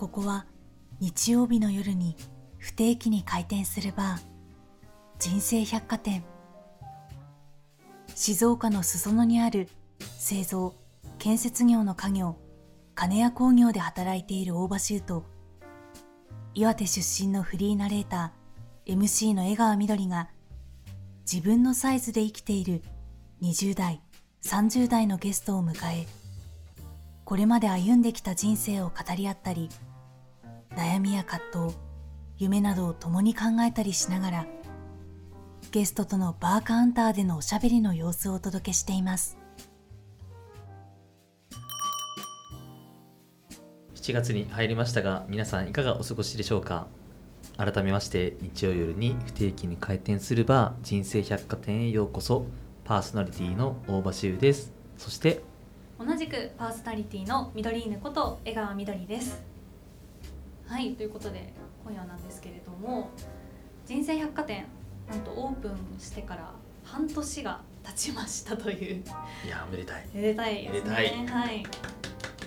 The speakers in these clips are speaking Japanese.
ここは日曜日の夜に不定期に開店するバー人生百貨店。静岡の裾野にある製造建設業の家業金谷工業で働いている大場修と岩手出身のフリーナレーター MC の江川みどりが自分のサイズで生きている20代30代のゲストを迎えこれまで歩んできた人生を語り合ったり悩みや葛藤夢などを共に考えたりしながらゲストとのバーカウンターでのおしゃべりの様子をお届けしています。7月に入りましたが皆さんいかがお過ごしでしょうか？改めまして日曜夜に不定期に開店するバー人生百貨店へようこそ。パーソナリティの大場修です。そして同じくパーソナリティの緑犬こと江川みどりですはい。ということで今夜なんですけれども人生百貨店なんとオープンしてから半年が経ちましたという。いやおめでたい。めでたいですね。めでたい。はい。い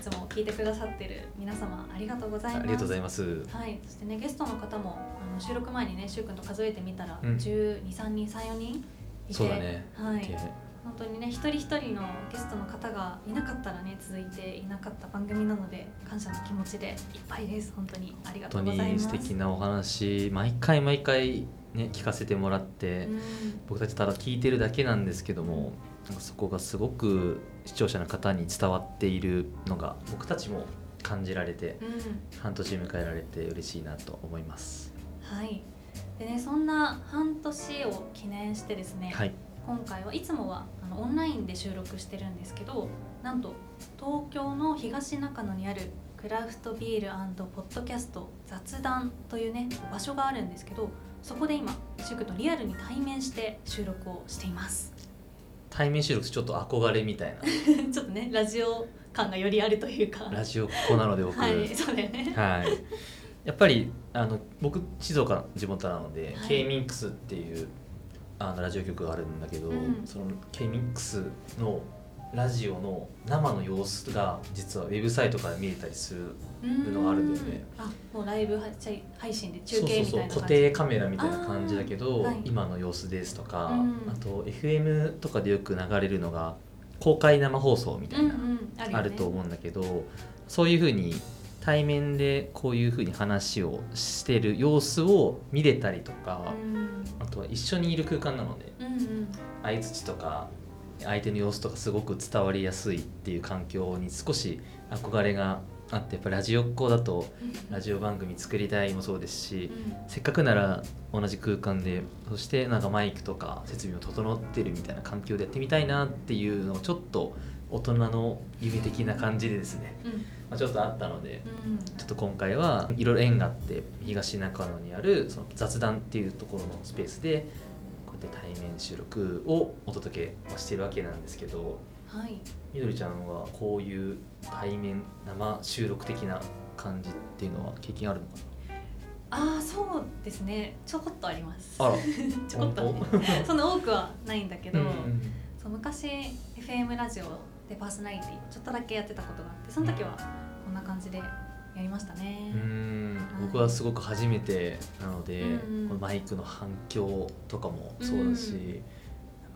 つも聞いてくださってる皆様ありがとうございます。ありがとうございます。はい、そしてねゲストの方もあの収録前にねしゅうくんと数えてみたら、うん。12、3人34人いて。そうだね。はい。で本当にね一人一人のゲストの方がいなかったらね続いていなかった番組なので感謝の気持ちでいっぱいです。本当にありがと本当にうございます。素敵なお話毎回毎回ね聞かせてもらって、うん。僕たちただ聞いてるだけなんですけどもそこがすごく視聴者の方に伝わっているのが僕たちも感じられてうん。半年迎えられて嬉しいなと思います。はい。でねそんな半年を記念してですね、はい今回はいつもはあのオンラインで収録してるんですけどなんと東京の東中野にあるクラフトビールポッドキャスト雑談というね場所があるんですけどそこで今シュクとリアルに対面して収録をしています。対面収録ちょっと憧れみたい ちょっとねラジオ感がよりあるというか。なラジオっ子なので僕。ははいそうだよね。やっぱりあの僕静岡の地元なので、はい。K ミックスっていうあのラジオ局があるんだけど、うん。その K ミックスのラジオの生の様子が実はウェブサイトから見れたりするのがあるんだよね。うん。あもうライブ配配信で中継みたいな固定カメラみたいな感じだけど、はい。今の様子ですとか、うん。あと FM とかでよく流れるのが公開生放送みたいな、うんうん。あね。あると思うんだけどそういうふうに対面でこういうふうに話をしてる様子を見れたりとか、うん。あとは一緒にいる空間なのでうんうん。相づちとか相手の様子とかすごく伝わりやすいっていう環境に少し憧れがあってやっぱラジオっ子だとラジオ番組作りたいもそうですし、せっかくなら同じ空間でそしてなんかマイクとか設備も整ってるみたいな環境でやってみたいなっていうのをちょっと大人の夢的な感じでですね、うんうんまあ、ちょっとあったのでうん。ちょっと今回はいろいろ縁があって東中野にあるその雑談っていうところのスペースでこうやって対面収録をお届けをしてるわけなんですけどはい。みどりちゃんはこういう対面生収録的な感じっていうのは経験あるのかああそうですね。ちょこっとあります。ちょこっと。ね そんな多くはないんだけど、うんそう昔 FM ラジオでパーソナリティちょっとだけやってたことがあってその時はこんな感じでやりましたね。うーん僕はすごく初めてなので、うんうん。このマイクの反響とかもそうだし、うん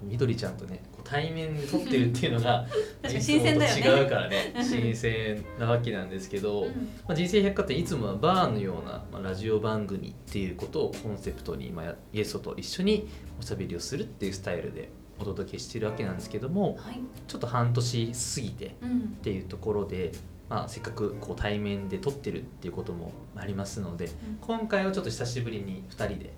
みどりちゃんとね対面で撮ってるっていうのが 新鮮だよね。違うからね。新鮮なわけなんですけど、うん。まあ、人生百貨店いつもはバーのような、まあ、ラジオ番組っていうことをコンセプトに、まあ、ゲストと一緒におしゃべりをするっていうスタイルでお届けしてるわけなんですけどもはい。ちょっと半年過ぎてうんっていうところで、まあ、せっかくこう対面で撮ってるっていうこともありますので今回はちょっと久しぶりに2人で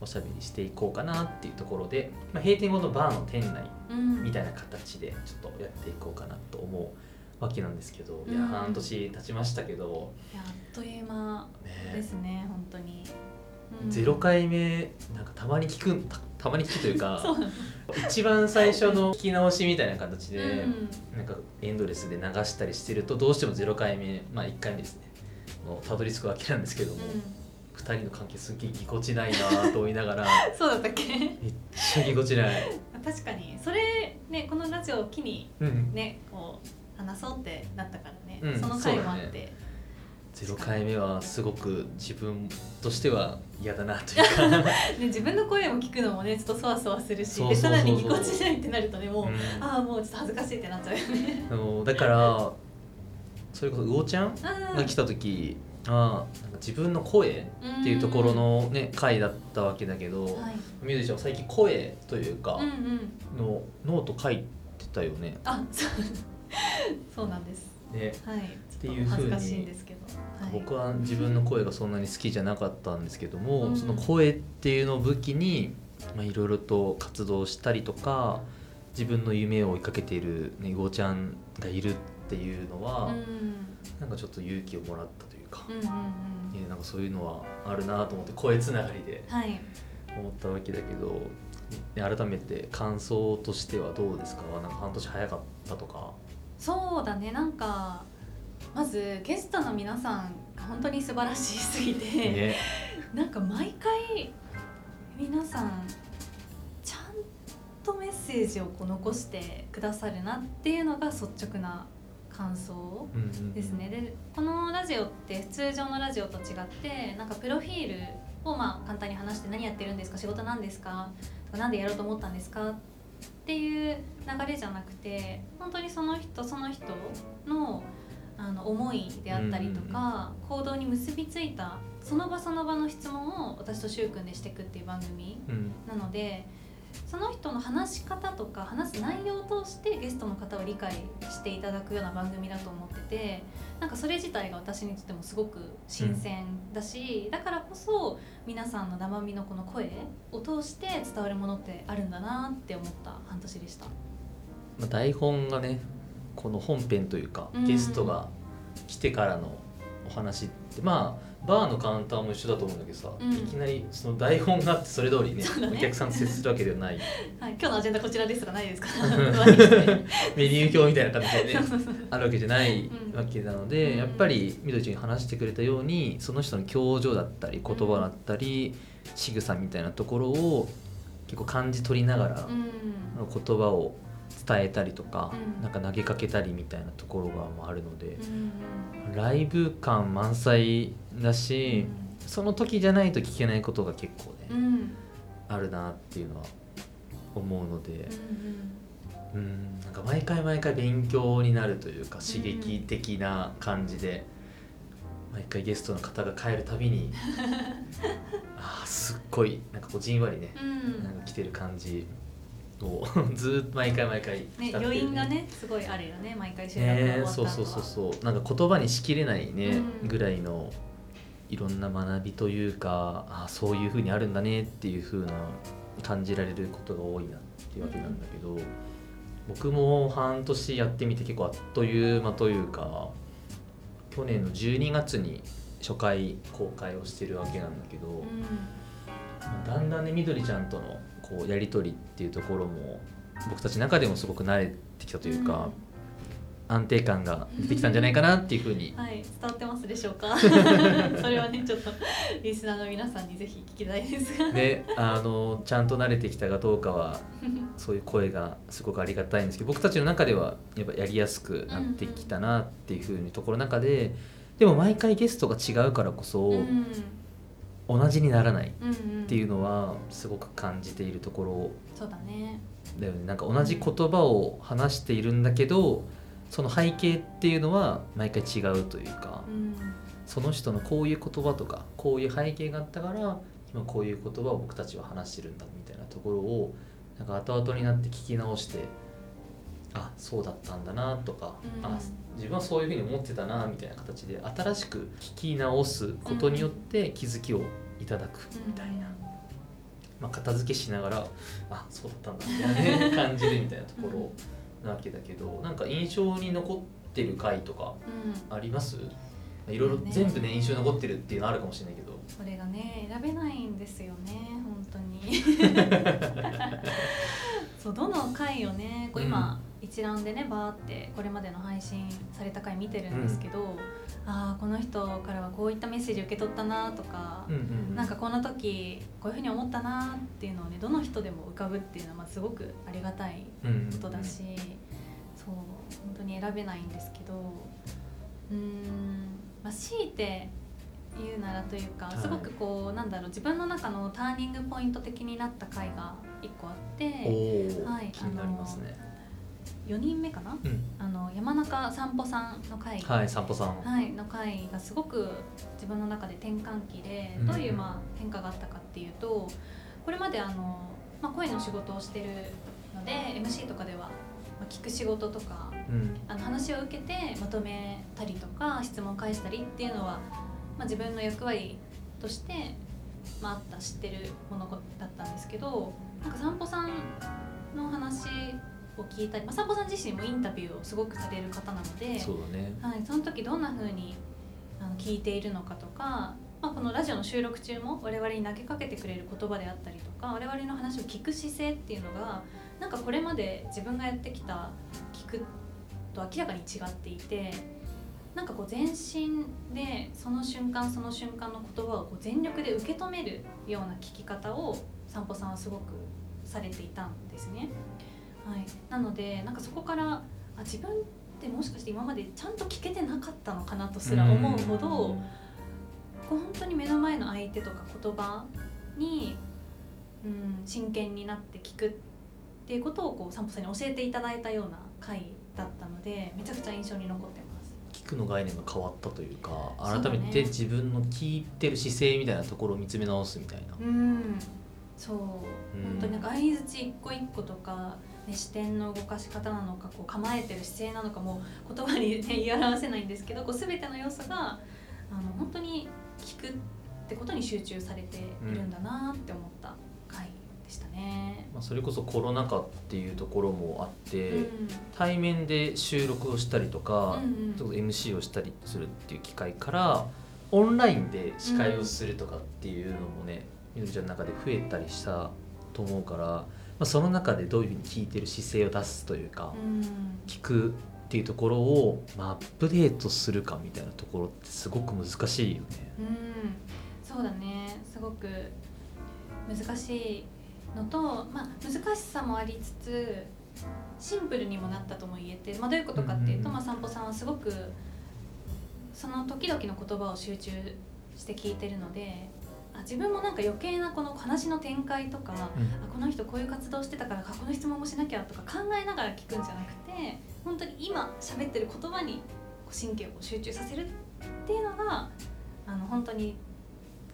おしゃべりしていこうかなっていうところで、まあ、閉店後のバーの店内うんみたいな形でちょっとやっていこうかなと思うわけなんですけど、いやうん半年経ちましたけど、いやあっという間でねすね本当に、うん0回目なんかたまに聞くたたまに聞くというか 一番最初の聞き直しみたいな形で、うん。なんかエンドレスで流したりしてるとどうしても0回目まあ1回目ですね。のたどり着くわけなんですけども、2人の関係すっげえぎこちないなと思いながらうん、そうだったっけ？めっちゃぎこちない、確かに。それねこのラジオを機にうん、ねこう話そうってなったからね、うんその回もあって、0回目はすごく自分としては嫌だなというか。ね、自分の声を聞くのもねちょっとそわそわするしでさらにぎこちないってなるとねもう、うん。ああもうちょっと恥ずかしいってなっちゃうよね。あのだからそれこそ魚ちゃんうん。が来た時あーなんか自分の声っていうところのね回だったわけだけど、はい、みずちゃん最近声というかうんうん。のノート書いてたよね。あそう。そうなんです。ね。はいていう風に恥ずかしいんですけど、はい、僕は自分の声がそんなに好きじゃなかったんですけども、うん。その声っていうのを武器にまあいろいろと活動したりとか自分の夢を追いかけているねごちゃんがいるっていうのは、うん。なんかちょっと勇気をもらったというか、うんうんうん。ねなんかそういうのはあるなと思って声つながりではい。思ったわけだけど、ね改めて感想としてはどうですか？なんか半年早かったとか。そうだね。なんかまずゲストの皆さんが本当に素晴らしすぎて、ね。なんか毎回皆さんちゃんとメッセージをこう残してくださるなっていうのが率直な感想ですね。でこのラジオって通常のラジオと違ってなんかプロフィールをまあ簡単に話して何やってるんですか仕事なんですかとか何でやろうと思ったんですかっていう流れじゃなくて本当にその人その人のあの思いであったりとか、行動に結びついたその場その場の質問を私とく君でしていくっていう番組うん。なのでその人の話し方とか話す内容を通してゲストの方を理解していただくような番組だと思っててなんかそれ自体が私にとってもすごく新鮮だし、だからこそ皆さんの生身のこの声を通して伝わるものってあるんだなって思った半年でした。まあ、台本がねこの本編というか、うん。ゲストが来てからのお話ってまあバーのカウンターも一緒だと思うんだけどさ、うん。いきなりその台本があってそれ通りねね。お客さんと接するわけではない。はい、今日のアジェンダこちらですとかないですか？メニュー表みたいな感じでねあるわけじゃないうん。わけなので、うん。やっぱりみどりちゃんが話してくれたようにその人の表情だったり言葉だったり、仕草みたいなところを結構感じ取りながら、うん。言葉を伝えたりとか、うん。なんか投げかけたりみたいなところがまああるのでう、んライブ感満載だし、その時じゃないと聞けないことが結構ね、うん。うんあるなっていうのは思うのでうんうん。なんか毎回毎回勉強になるというか刺激的な感じで、毎回ゲストの方が帰るたびに あーすっごいなんかこうじんわりね、うん。なんか来てる感じを ずーっと毎回毎回ね余韻がねすごいあるよね毎回収録が終ねわったそうそうそうそう。なんか言葉にしきれないね、うん。ぐらいのいろんな学びというかあそういうふうにあるんだねっていうふうな感じられることが多いなっていうわけなんだけど、僕も半年やってみて結構あっという間というか去年の12月に初回公開をしてるわけなんだけど、うだんだんねみどりちゃんとのこうやり取りっていうところも僕たちの中でもすごく慣れてきたというか、安定感が出てきたんじゃないかなっていうふうに。んはい伝わってますでしょうか？それはねちょっとリスナーの皆さんにぜひ聞きたいですが。ねあのちゃんと慣れてきたかどうかは そういう声がすごくありがたいんですけど僕たちの中ではやっぱやりやすくなってきたなっていうふうにところの中ででも毎回ゲストが違うからこそうん同じにならないっていうのはすごく感じているところそうだね。だよね。なんか同じ言葉を話しているんだけどその背景っていうのは毎回違うというかうん。その人のこういう言葉とかこういう背景があったから今こういう言葉を僕たちは話してるんだみたいなところをなんか後々になって聞き直してあそうだったんだなとか、うん。あ自分はそういうふうに思ってたなみたいな形で新しく聞き直すことによって気づきをいただくみたいな、まあ、片付けしながらあそうだったんだみたいなね感じるみたいなところなわけだけどなんか印象に残ってる回とかうん。あります？いろいろね全部ね印象に残ってるっていうのあるかもしれないけど。それがね選べないんですよね本当に。そうどの回をねこう今、一覧でねバーってこれまでの配信された回見てるんですけど、ああこの人からはこういったメッセージ受け取ったなとか、うんうんなんかこの時こういうふうに思ったなっていうのをねどの人でも浮かぶっていうのはまあすごくありがたいことだし、そう本当に選べないんですけどうーんまあ、強いて言うならというか、はい。すごくこうなんだろう自分の中のターニングポイント的になった回が一個あってはい気になりますね4人目かな？うん。あの山中散歩さんの回、はい散歩さん、はい、の回がすごく自分の中で転換期でうん。どういうまあ変化があったかっていうとこれまであの、まあ、声の仕事をしてるので MC とかでは、まあ、聞く仕事とかうん。あの話を受けてまとめたりとか質問を返したりっていうのは、まあ、自分の役割として、まあ、あった知ってるものだったんですけどなんか散歩さんの話を聞いたり、まあ、散歩さん自身もインタビューをすごくされる方なので。そうだねはい、その時どんな風にあの聞いているのかとか、まあ、このラジオの収録中も我々に投げかけてくれる言葉であったりとか我々の話を聞く姿勢っていうのがなんかこれまで自分がやってきた聞くと明らかに違っていてなんかこう全身でその瞬間その瞬間の言葉をこう全力で受け止めるような聞き方を散歩さんはすごくされていたんですね。はい、なのでなんかそこからあ自分ってもしかして今までちゃんと聞けてなかったのかなとすら思うほど、こう本当に目の前の相手とか言葉に、うん、真剣になって聞くっていうことをこう散歩さんに教えていただいたような回だったのでめちゃくちゃ印象に残ってます。聞くの概念が変わったというか改めて自分の聞いてる姿勢みたいなところを見つめ直すみたいな、うん。そう、うん本当になんか相づち一個一個とか、ね、視点の動かし方なのかこう構えてる姿勢なのかもう言葉に、ね、言い表せないんですけどこう全ての要素があの本当に聞くってことに集中されているんだなって思った回でしたね。まあ、それこそコロナ禍っていうところもあって、うん対面で収録をしたりとか、うんうんちょっと MC をしたりするっていう機会からオンラインで司会をするとかっていうのもね、みどりちゃんの中で増えたりしたと思うから、まあ、その中でどういうふうに聞いてる姿勢を出すというか、うん。聞くっていうところを、まあ、アップデートするかみたいなところってすごく難しいよね。うん、そうだね。すごく難しいのと、まあ、難しさもありつつシンプルにもなったとも言えて、まあ、どういうことかっていうと、まあ、散歩さんはすごくその時々の言葉を集中して聞いてるのであ自分もなんか余計なこの話の展開とか、あこの人こういう活動してたからあこの質問もしなきゃとか考えながら聞くんじゃなくて本当に今喋ってる言葉に神経を集中させるっていうのがあの本当に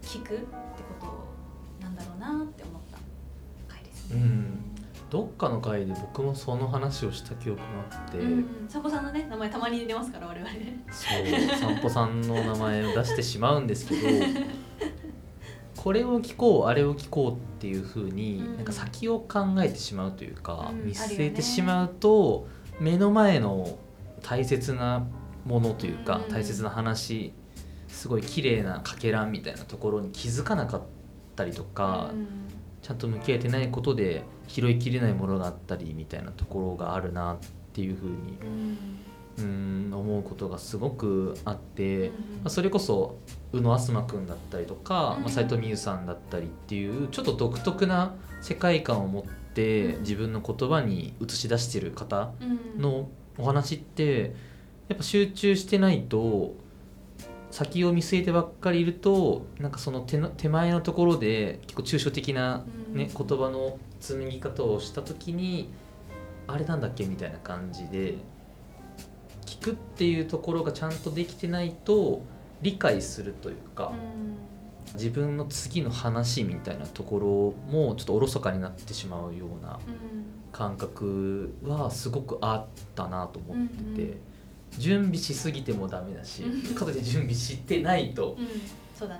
聞くってことなんだろうなって思った回ですね。うん。どっかの回で僕もその話をした記憶があって、うん、散歩さんのね名前たまに出ますから我々。そう。散歩さんの名前を出してしまうんですけど これを聞こうあれを聞こうっていうふうに、うん。なんか先を考えてしまうというか、うん見据えてしまうと、目の前の大切なものというか、うん。大切な話すごい綺麗なかけらみたいなところに気づかなかったりとか、うん。ちゃんと向き合えてないことで拾いきれないものがあったりみたいなところがあるなっていうふうにうんうん思うことがすごくあって、うんまあ、それこそ宇野東君だったりとか、うんまあ、斉藤美優さんだったりっていうちょっと独特な世界観を持ってうん。自分の言葉に映し出してる方うんのお話ってやっぱ集中してないと先を見据えてばっかりいるとなんかその手の手前のところで結構抽象的な、ねうん。言葉の紡ぎ方をした時にあれなんだっけみたいな感じで聞くっていうところがちゃんとできてないと理解するというか、自分の次の話みたいなところもちょっとおろそかになってしまうようなうん感覚はすごくあったなと思ってて、うんうん。準備しすぎてもダメだしうん。かといって準備してないと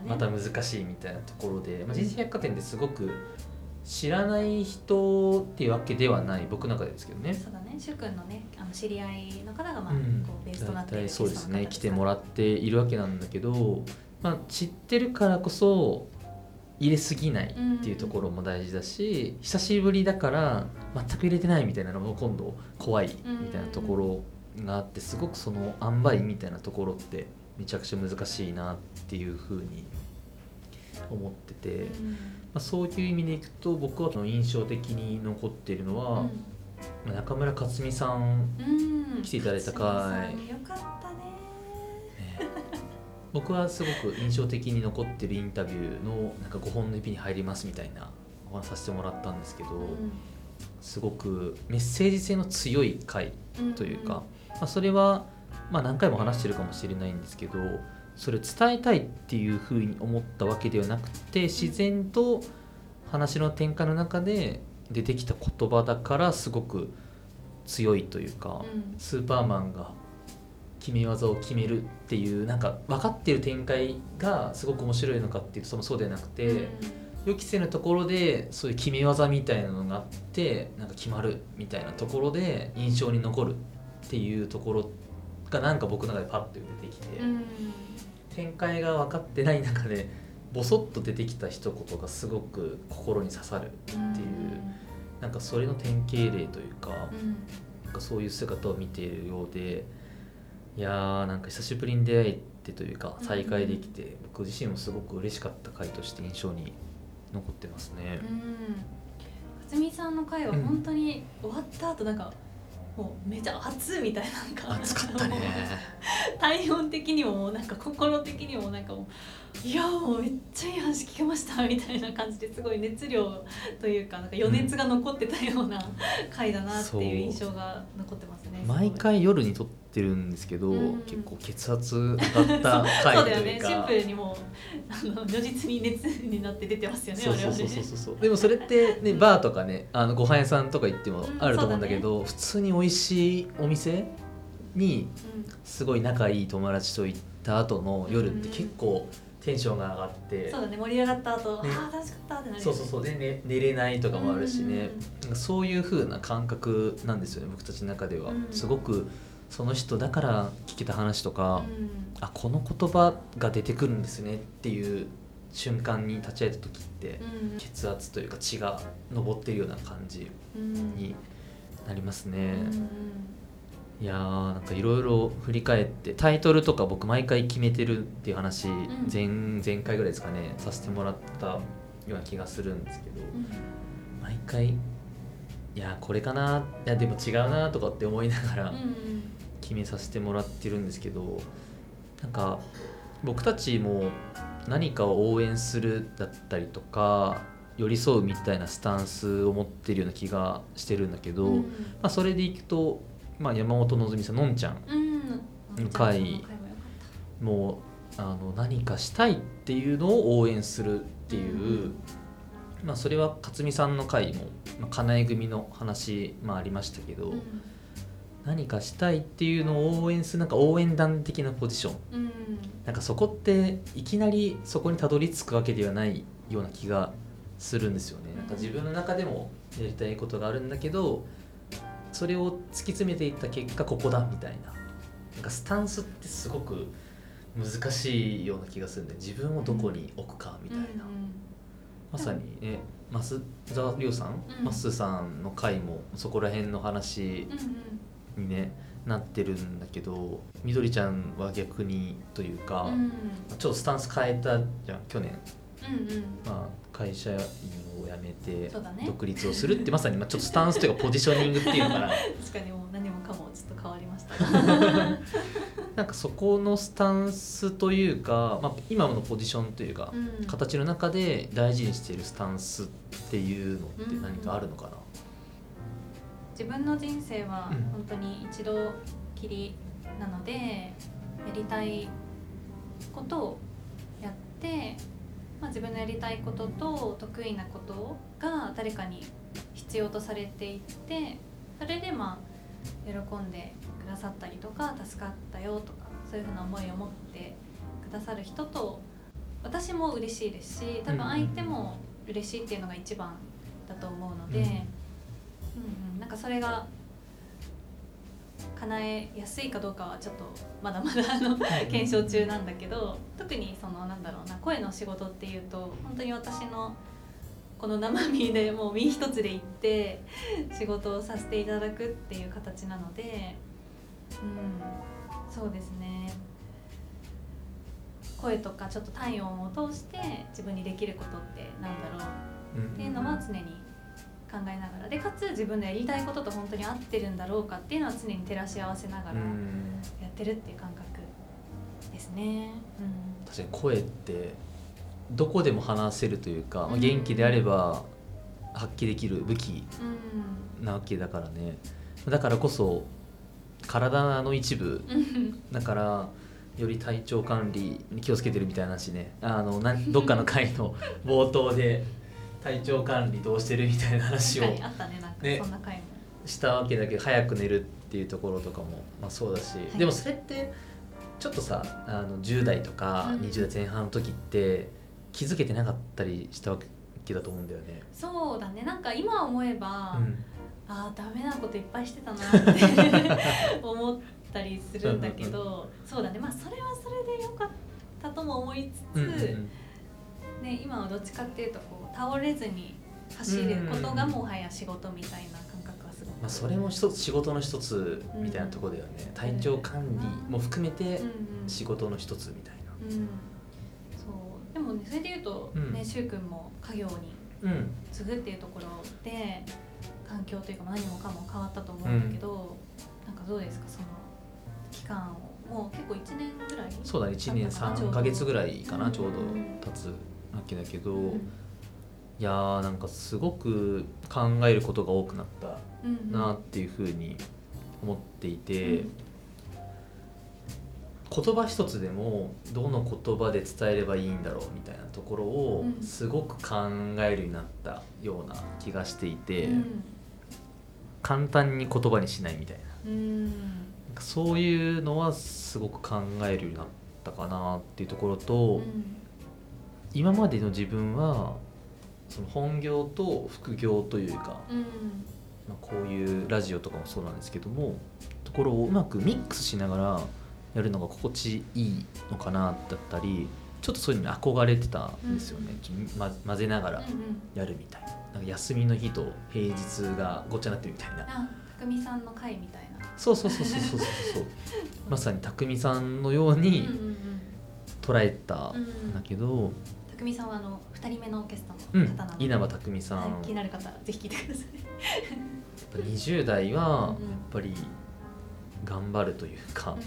また難しいみたいなところで、まあ、人生百貨店ってすごく知らない人っていうわけではない僕の中でですけどね。そうだね。しゅうくんのねあの知り合いの方がまあ、うん。こうベースとな大っている体そうですね。来てもららっているわけなんだけど、まあ、知ってるからこそ入れすぎないっていうところも大事だし、久しぶりだから全く入れてないみたいなのも今度怖いみたいなところがあってすごくその塩梅みたいなところってめちゃくちゃ難しいなっていうふうに思ってて、まあ、そういう意味でいくと僕はその印象的に残っているのは、まあ中村克実さんうん、うん、来ていただいた回。よかったね。ね。僕はすごく印象的に残ってるインタビューのなんか5本の指に入りますみたいなお話させてもらったんですけど、すごくメッセージ性の強い回というか、まあ、それはまあ何回も話してるかもしれないんですけどそれ伝えたいっていうふうに思ったわけではなくて自然と話の展開の中で出てきた言葉だからすごく強いというか、スーパーマンが決め技を決めるっていうなんか分かってる展開がすごく面白いのかっていうとそのそうではなくて、予期せぬところでそういう決め技みたいなのがあってなんか決まるみたいなところで印象に残るっていうところがなんか僕の中でパッと出てきて、展開が分かってない中でボソッと出てきた一言がすごく心に刺さるっていう、なんかそれの典型例というか,、なんかそういう姿を見ているようでいやーなんか久しぶりに出会えてというか再会できて、僕自身もすごく嬉しかった回として印象に残ってますね。勝美さんの回は本当に終わった後なんか、もうめちゃ熱みたいななんか熱かったね。体温的にもなんか心的にもなんかもういやもうめっちゃいい話聞けましたみたいな感じですごい熱量というかなんか余熱が残ってたような回だなっていう印象が残ってますね。毎回夜に撮ってるんですけど、うん、結構血圧上がった回というか。そうだよね。シンプルにもうあの如実に熱になって出てますよねそうそうそうそうそう。でもそれってね、バーとかねあのご飯屋さんとか行ってもあると思うんだけど、うん。ね、普通に美味しいお店にすごい仲いい友達と行った後の夜って結構、テンションが上がってそうだね盛り上がった後、ね、ああ楽しかったってなる、そうそうそう。で、ね、寝れないとかもあるしね、うん。うん、そういう風な感覚なんですよね僕たちの中では、うん、すごくその人だから聞けた話とか、うん、あこの言葉が出てくるんですねっていう瞬間に立ち会えた時って、うん、血圧というか血が上ってるような感じになりますね。いやーなんかいろいろ振り返ってタイトルとか僕毎回決めてるっていう話、前前回ぐらいですかねさせてもらったような気がするんですけど、毎回いやこれかないやでも違うなとかって思いながら決めさせてもらってるんですけどなんか僕たちも何かを応援するだったりとか寄り添うみたいなスタンスを持ってるような気がしてるんだけど、うん、まあ、それでいくと、まあ、山本のさんのんちゃんの回もあの何かしたいっていうのを応援するっていう、うん、まあ、それは勝美さんの回も、まあ、金井組の話、まあ、ありましたけど。うん何かしたいっていうのを応援するなんか応援団的なポジション、うん、なんかそこっていきなりそこにたどり着くわけではないような気がするんですよね。なんか自分の中でもやりたいことがあるんだけどそれを突き詰めていった結果ここだみたいな。なんかスタンスってすごく難しいような気がするんで自分をどこに置くかみたいな、うんうん、まさにね増田亮さん、うん、マスさんの回もそこら辺の話にねなってるんだけどみどりちゃんは逆にというか、うん、ちょっとスタンス変えたじゃん去年、うんうん、まあ、会社員を辞めて独立をするって、まさにまあちょっとスタンスというかポジショニングっていうのかな。確かにもう何もかもちょっと変わりました。なんかそこのスタンスというか、まあ、今のポジションというか、うん、形の中で大事にしているスタンスっていうのって何かあるのかな、うん自分の人生は本当に一度きりなので、やりたいことをやって、まあ、自分のやりたいことと得意なことが誰かに必要とされていってそれでまあ喜んでくださったりとか助かったよとかそういうふうな思いを持ってくださる人と私も嬉しいですし多分相手も嬉しいっていうのが一番だと思うので。うんうん、なんかそれが叶えやすいかどうかはちょっとまだまだあの検証中なんだけど特にそのなんだろうな声の仕事っていうと本当に私のこの生身でもう身一つで行って仕事をさせていただくっていう形なのでうんそうですね。声とかちょっと体温を通して自分にできることってなんだろうっていうのは常に考えながら。でかつ自分のやりたいことと本当に合ってるんだろうかっていうのは常に照らし合わせながらやってるっていう感覚ですね、うん、確かに声ってどこでも話せるというか、うん。まあ元気であれば発揮できる武器うなわけだからね。だからこそ体の一部。だからより体調管理に気をつけてるみたいな話ね。あのなどっかの回の冒頭で体調管理どうしてるみたいな話をねねしたわけだけど早く寝るっていうところとかも、まあ、そうだし、い。でもそれってちょっとさあの10代とかうん20代前半の時って気づけてなかったりしたわけだと思うんだよね。そうだね。なんか今思えば、うん。ああダメなこといっぱいしてたなって 思ったりするんだけどそうだね。まあそれはそれでよかったとも思いつつ、うんうんうん。ね、今はどっちかっていうと倒れずに走ることがもはや仕事みたいな感覚はすごく、まあ、それも一つ仕事の一つみたいなところだよね、体調管理も含めてうんうん仕事の一つみたいな。うん、そう。でもねそれで言うと、うん。ね柊君も家業にうん継ぐっていうところで環境というかまあ何もかも変わったと思うんだけど、なんかどうですかその期間を。もう結構1年ぐらいそうだね1年3ヶ月ぐらいかなちょうど経つわけだけど、うんいやーなんかすごく考えることが多くなったうんなっていうふうに思っていて、うん。言葉一つでもどの言葉で伝えればいいんだろうみたいなところをうん。すごく考えるようになったような気がしていて、うん。簡単に言葉にしないみたいな。うん。なんかそういうのはすごく考えるようになったかなっていうところと、うん。今までの自分はその本業と副業というか、うん。まあ、こういうラジオとかもそうなんですけどもところをうまくミックスしながらやるのが心地いいのかなだったりちょっとそういうのに憧れてたんですよね、うん。混ぜながらうんうん。やるみたいな。なんか休みの日と平日がごっちゃになってるみたいな。さんの会みたいな。そうそうそうそうそうそう。そ うまさに匠さんのようにうんうん捉えたうんんだけど、匠さんはあの二人目のゲストうんの方なので、稲葉匠さん、はい気になる方はぜひ聞いてください。やっぱ20代はやっうん。うんぱり頑張るというか、うん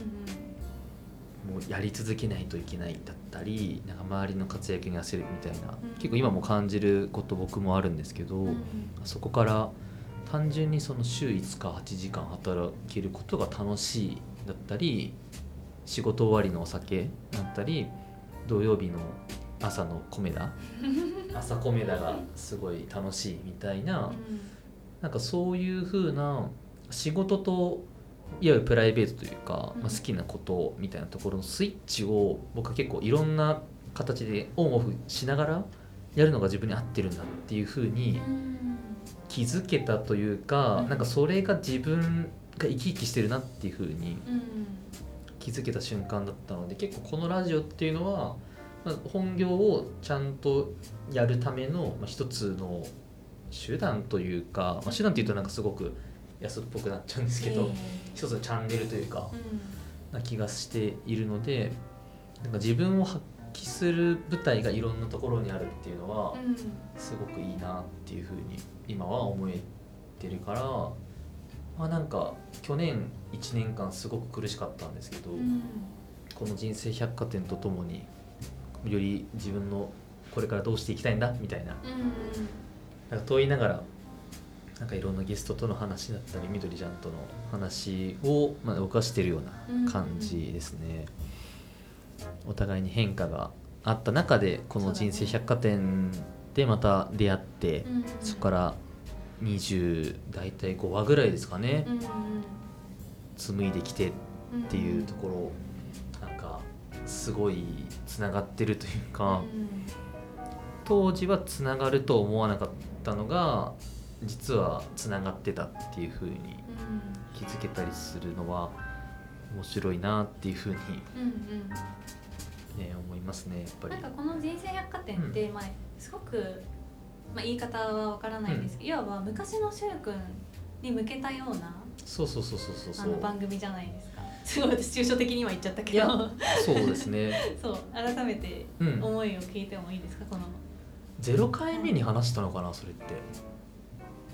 もうやり続けないといけないだったりなんか周りの活躍に焦るみたいな、うん。結構今も感じること僕もあるんですけど、うんうん。そこから単純にその週5日8時間働けることが楽しいだったり仕事終わりのお酒だったり土曜日の朝の米田 朝米田がすごい楽しいみたいな、なんかそういう風な仕事といわゆるプライベートというか、うん。まあ、好きなことみたいなところのスイッチを僕は結構いろんな形でオンオフしながらやるのが自分に合ってるんだっていう風にうん。気づけたというか、うん。なんかそれが自分が生き生きしてるなっていう風にうん。気づけた瞬間だったので結構このラジオっていうのは、まあ、本業をちゃんとやるための、まあ、一つの手段というか、まあ、手段っていうとなんかすごく安っぽくなっちゃうんですけど、え一つのチャンネルというかえうん。な気がしているのでなんか自分を発揮する舞台がいろんなところにあるっていうのはうん。すごくいいなっていうふうに今は思えてるから、まあ、なんか去年1年間すごく苦しかったんですけど、うん。この人生百貨店とともにより自分のこれからどうしていきたいんだみたいな。うんなんか問いながらなんかいろんなゲストとの話だったりみどりちゃんとの話を、まあ、動かしてるような感じですね。お互いに変化があった中でこの人生百貨店でまた出会ってうん。そこから20大体5話ぐらいですかね。うん紡いできてっうんていうところなんかすごいつながってるというか当時はつながると思わなかったのが実はつながってたっていう風にうん。気づけたりするのは面白いなっていう風に、うんうん。ね、思いますねやっぱり。なん。かこの人生百貨店って、まあ、すごく、まあ、言い方はわからないんですけど、いわば昔の柊君に向けたようなそうそうそうそうそうあそう。の番組じゃないですかすごい私抽象的に今言っちゃったけど。そうですね。そう改めてうん。思いを聞いてもいいですか？この。0回目に話したのかなそれって。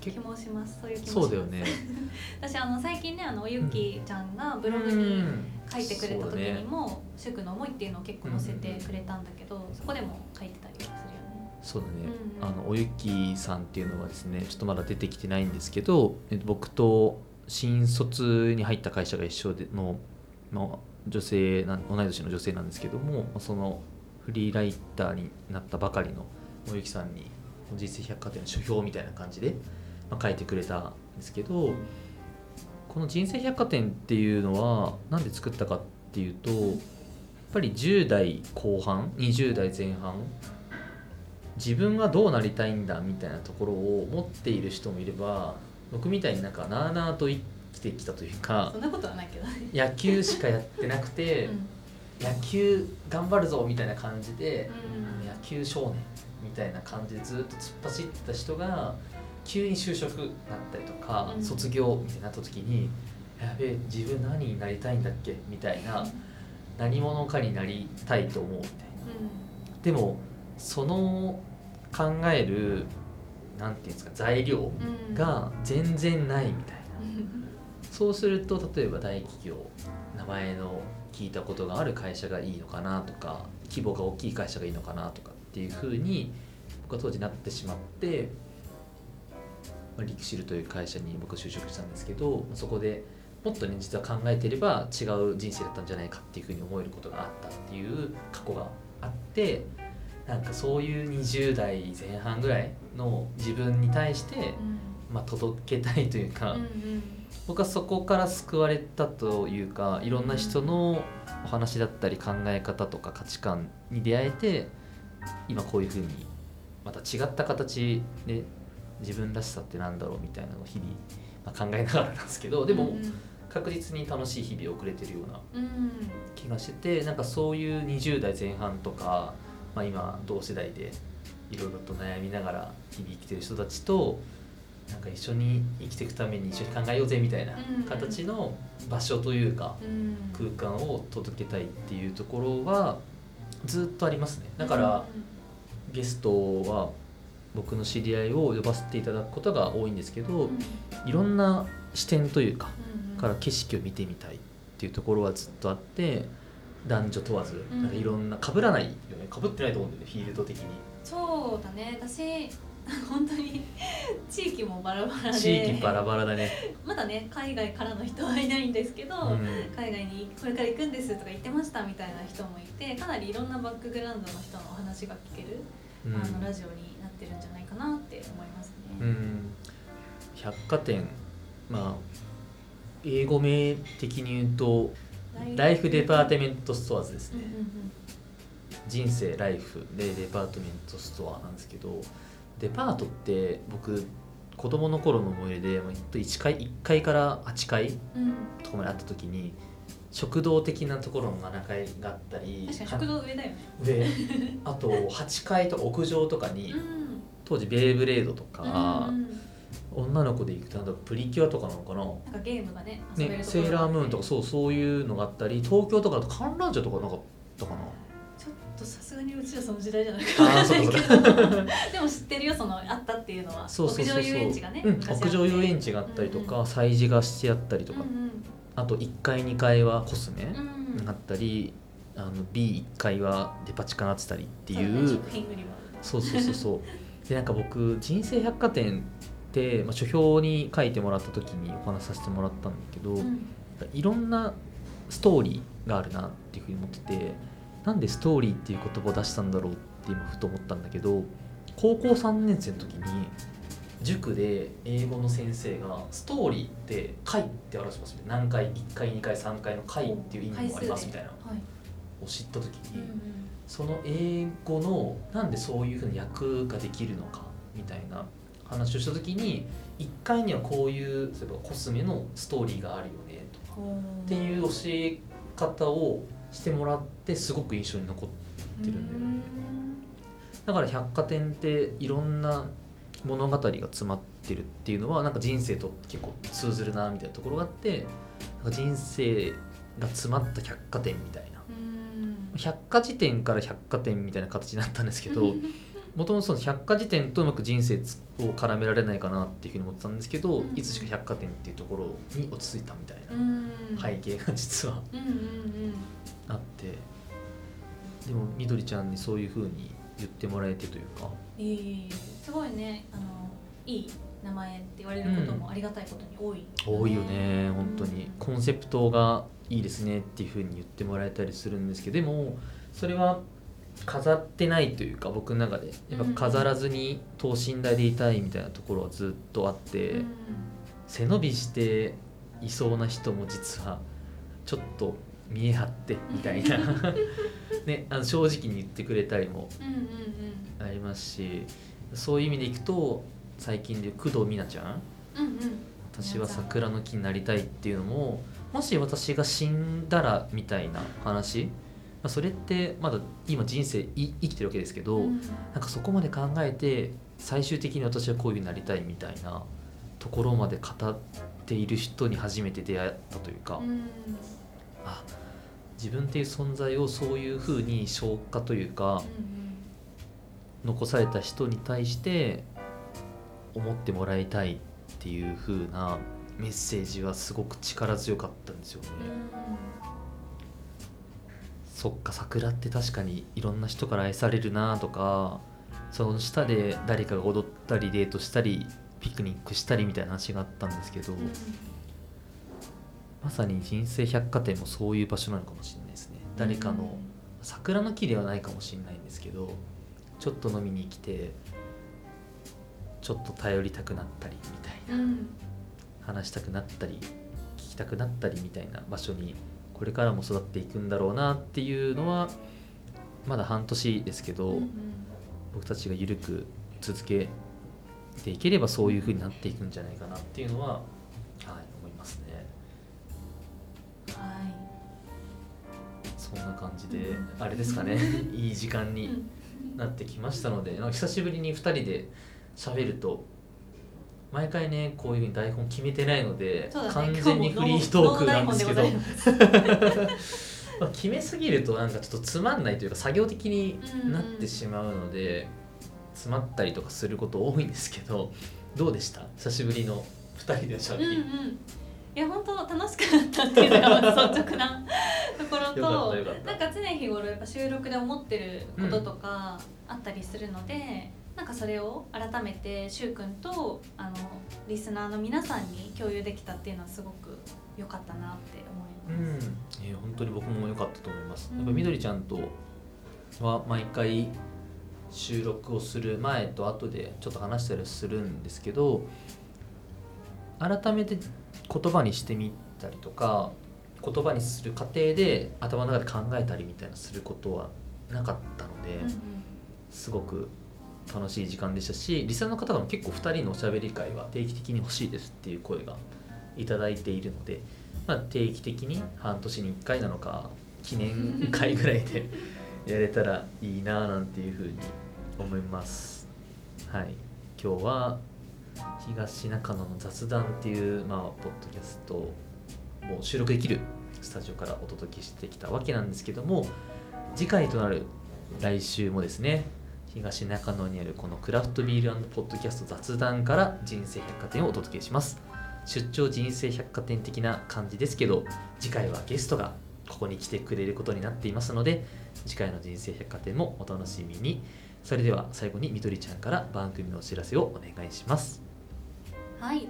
気もします。そういう気もそうだよね。私あの最近ねあのおゆきちゃんがブログうにん。書いてくれた時にも、主婦の思いっていうのを結構載せてくれたんだけど、そこでも書いてたりするよね。そうだね、うんうん。あのおゆきさんっていうのはですねちょっとまだ出てきてないんですけど、えっと、僕と新卒に入った会社が一緒での女性同い年の女性なんですけどもそのフリーライターになったばかりのおゆきさんに人生百貨店の書評みたいな感じで、まあ、書いてくれたんですけどこの人生百貨店っていうのは何で作ったかっていうとやっぱり10代後半20代前半自分はどうなりたいんだみたいなところを持っている人もいれば僕みたいになんかなあなあと生きてきたというかそんなことはないけどね。野球しかやってなくて、うん。野球頑張るぞみたいな感じで、うん。野球少年みたいな感じでずっと突っ走ってた人が急に就職になったりとか、うん。卒業みたいになった時にやべえ自分何になりたいんだっけみたいな何者かになりたいと思うみたいな。でもその考えるなんていうんですか材料うん。が全然ないみたいな、うん。そうすると例えば大企業名前の聞いたことがある会社がいいのかなとか規模が大きい会社がいいのかなとかっていうふうに僕は当時なってしまって、まあ、リクシルという会社に僕は就職したんですけどそこでもっとね実は考えてれば違う人生だったんじゃないかっていうふうに思えることがあったっていう過去があってなんかそういう20代前半ぐらいの自分に対して、まあ、届けたいというか、うんうん。僕はそこから救われたというかいろんな人のお話だったり考え方とか価値観に出会えて今こういうふうにまた違った形で自分らしさってなんだろうみたいなのを日々、まあ、考えながらなんですけどでもうん確実に楽しい日々を送れてるようなうん。気がしててなんかそういう20代前半とか、まあ、今同世代でいろいろと悩みながら日々生きてる人たちとなんか一緒に生きていくために一緒に考えようぜみたいなうん。形の場所というかうん。空間を届けたいっていうところはずっとありますね。だからゲストは僕の知り合いを呼ばせていただくことが多いんですけどいろんな視点というかから景色を見てみたいっていうところはずっとあって男女問わずうん。なんかいろんな被らないよね。被ってないと思うんだよねフィールド的に。そうだね。私 本当に地域もバラバラで。地域バラバラだね、まだね海外からの人はいないんですけど、うん。海外にこれから行くんですとか言ってましたみたいな人もいてかなりいろんなバックグラウンドの人のお話が聞ける、うん。あのラジオになってるんじゃないかなって思いますね。うん。百貨店まあ英語名的に言うと Life Department Stores ですね、人生 Life で Department Store なんですけどデパートって僕子供の頃の思い出でまあ1階 ,1 階から8階とかまであった時に食堂的なところの7階があったり確かに食堂上だよね。であと8階とか屋上とかにうん。当時ベイブレードとかうんうん女の子で行くとなんだプリキュアとかなのかな？なんかゲームがね遊べね、るところセーラームーンとかちそうそういうのがあったり東京とかだと観覧車とかなかったかな？ょっとさすがにうちはその時代じゃないあーそうかそうか。でも知ってるよそのあったっていうのは。そうそうそうそう。屋上遊園地がね、うん、昔あって。屋上遊園地があったりとか、うん催事がしてあったりとか、うんあと1階2階はコスメうんうん。があったり、あの B1 階はデパ地下なってたりっていう。そうねそうそうそうそう。でなんか僕人生百貨店まあ、書評に書いてもらった時にお話しさせてもらったんだけど、うん。いろんなストーリーがあるなっていうふうに思っててなんでストーリーっていう言葉を出したんだろうって今ふと思ったんだけど高校3年生の時に塾で英語の先生がストーリーって回って表しますよね。何回1回2回3回の回っていう意味もありますみたいな。はい。を知った時に、うんその英語のなんでそういうふうに訳ができるのかみたいな話をした時に1回にはこういう例えばコスメのストーリーがあるよねとかう。んっていう教え方をしてもらってすごく印象に残ってるんだよね。だから百貨店っていろんな物語が詰まってるっていうのはなんか人生と結構通ずるなみたいなところがあってなんか人生が詰まった百貨店みたいな。うん。百科事典から百貨店みたいな形になったんですけど もともと百貨事典とうまく人生を絡められないかなっていうふうに思ってたんですけど、うん。いつしか百貨店っていうところに落ち着いたみたいなうん。背景が実はうんうんうんあって。でもみどりちゃんにそういうふうに言ってもらえてというか。いいすごいねあのいい名前って言われることもありがたいことに多い、多いよね本当にうんコンセプトがいいですねっていうふうに言ってもらえたりするんですけどでもそれは飾ってないというか僕の中でやっぱ飾らずに等身大でいたいみたいなところはずっとあって、うん。背伸びしていそうな人も実はちょっと見え張ってみたいな、ね、あの正直に言ってくれたりもありますしそういう意味でいくと最近で工藤美奈ちゃん。うんうん。私は桜の木になりたいっていうのももし私が死んだらみたいな話、まあ、それってまだ今人生い生きてるわけですけど、うん。なんかそこまで考えて最終的に私はこういうふうになりたいみたいなところまで語っている人に初めて出会ったというか、うん。あ自分っていう存在をそういうふうに消化というか残された人に対して思ってもらいたいっていうふうなメッセージはすごく力強かったんですよね。そっか桜って確かにいろんな人から愛されるなとかその下で誰かが踊ったりデートしたりピクニックしたりみたいな話があったんですけど、うん。まさに人生百貨店もそういう場所なのかもしれないですね。誰かの桜の木ではないかもしれないんですけどちょっと飲みに来てちょっと頼りたくなったりみたいなうん。話したくなったり聞きたくなったりみたいな場所にこれからも育っていくんだろうなっていうのはまだ半年ですけど、うんうん。僕たちが緩く続けていければそういう風になっていくんじゃないかなっていうのは、はい、思いますね。はい。そんな感じでうんあれですかね。いい時間にうんなってきましたので久しぶりに2人で喋ると毎回ねこういうふうに台本決めてないので、ね。完全にフリートークなんですけど。決めすぎるとなんかちょっとつまんないというか作業的になってしまうので、詰まったりとかすること多いんですけどどうでした久しぶりの2人でのしゃべり、うんうんいや本当楽しくなったっていうのが率直なところとなんか常日頃やっぱ収録で思ってることとかあったりするので、なんかそれを改めてしゅうくんとあのリスナーの皆さんに共有できたっていうのはすごく良かったなって思います。うん、えー本当に僕も良かったと思います。うんやっぱみどりちゃんとは毎回収録をする前と後でちょっと話したりするんですけど改めて言葉にしてみたりとか言葉にする過程で頭の中で考えたりみたいなすることはなかったので、うんうんすごく楽しい時間でしたしリスナーの方からも結構2人のおしゃべり会は定期的に欲しいですっていう声がいただいているので、まあ、定期的に半年に1回なのか記念会ぐらいで やれたらいいななんていうふうに思います。はい、今日は東中野の雑談っていう、まあ、ポッドキャストを収録できるスタジオからお届けしてきたわけなんですけども次回となる来週もですね東中野にあるこのクラフトビールポッドキャスト雑談から人生百貨店をお届けします。出張人生百貨店的な感じですけど次回はゲストがここに来てくれることになっていますので次回の人生百貨店もお楽しみに。それでは最後にみどりちゃんから番組のお知らせをお願いします。はい。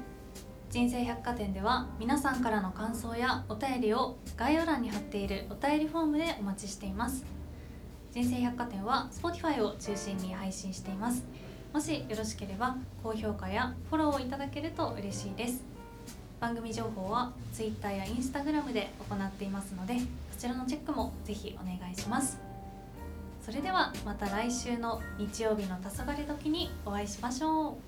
人生百貨店では皆さんからの感想やお便りを概要欄に貼っているお便りフォームでお待ちしています。人生百貨店は Spotify を中心に配信しています。もしよろしければ高評価やフォローをいただけると嬉しいです。番組情報は Twitter や Instagram で行っていますのでそちらのチェックもぜひお願いします。それではまた来週の日曜日の黄昏時にお会いしましょう。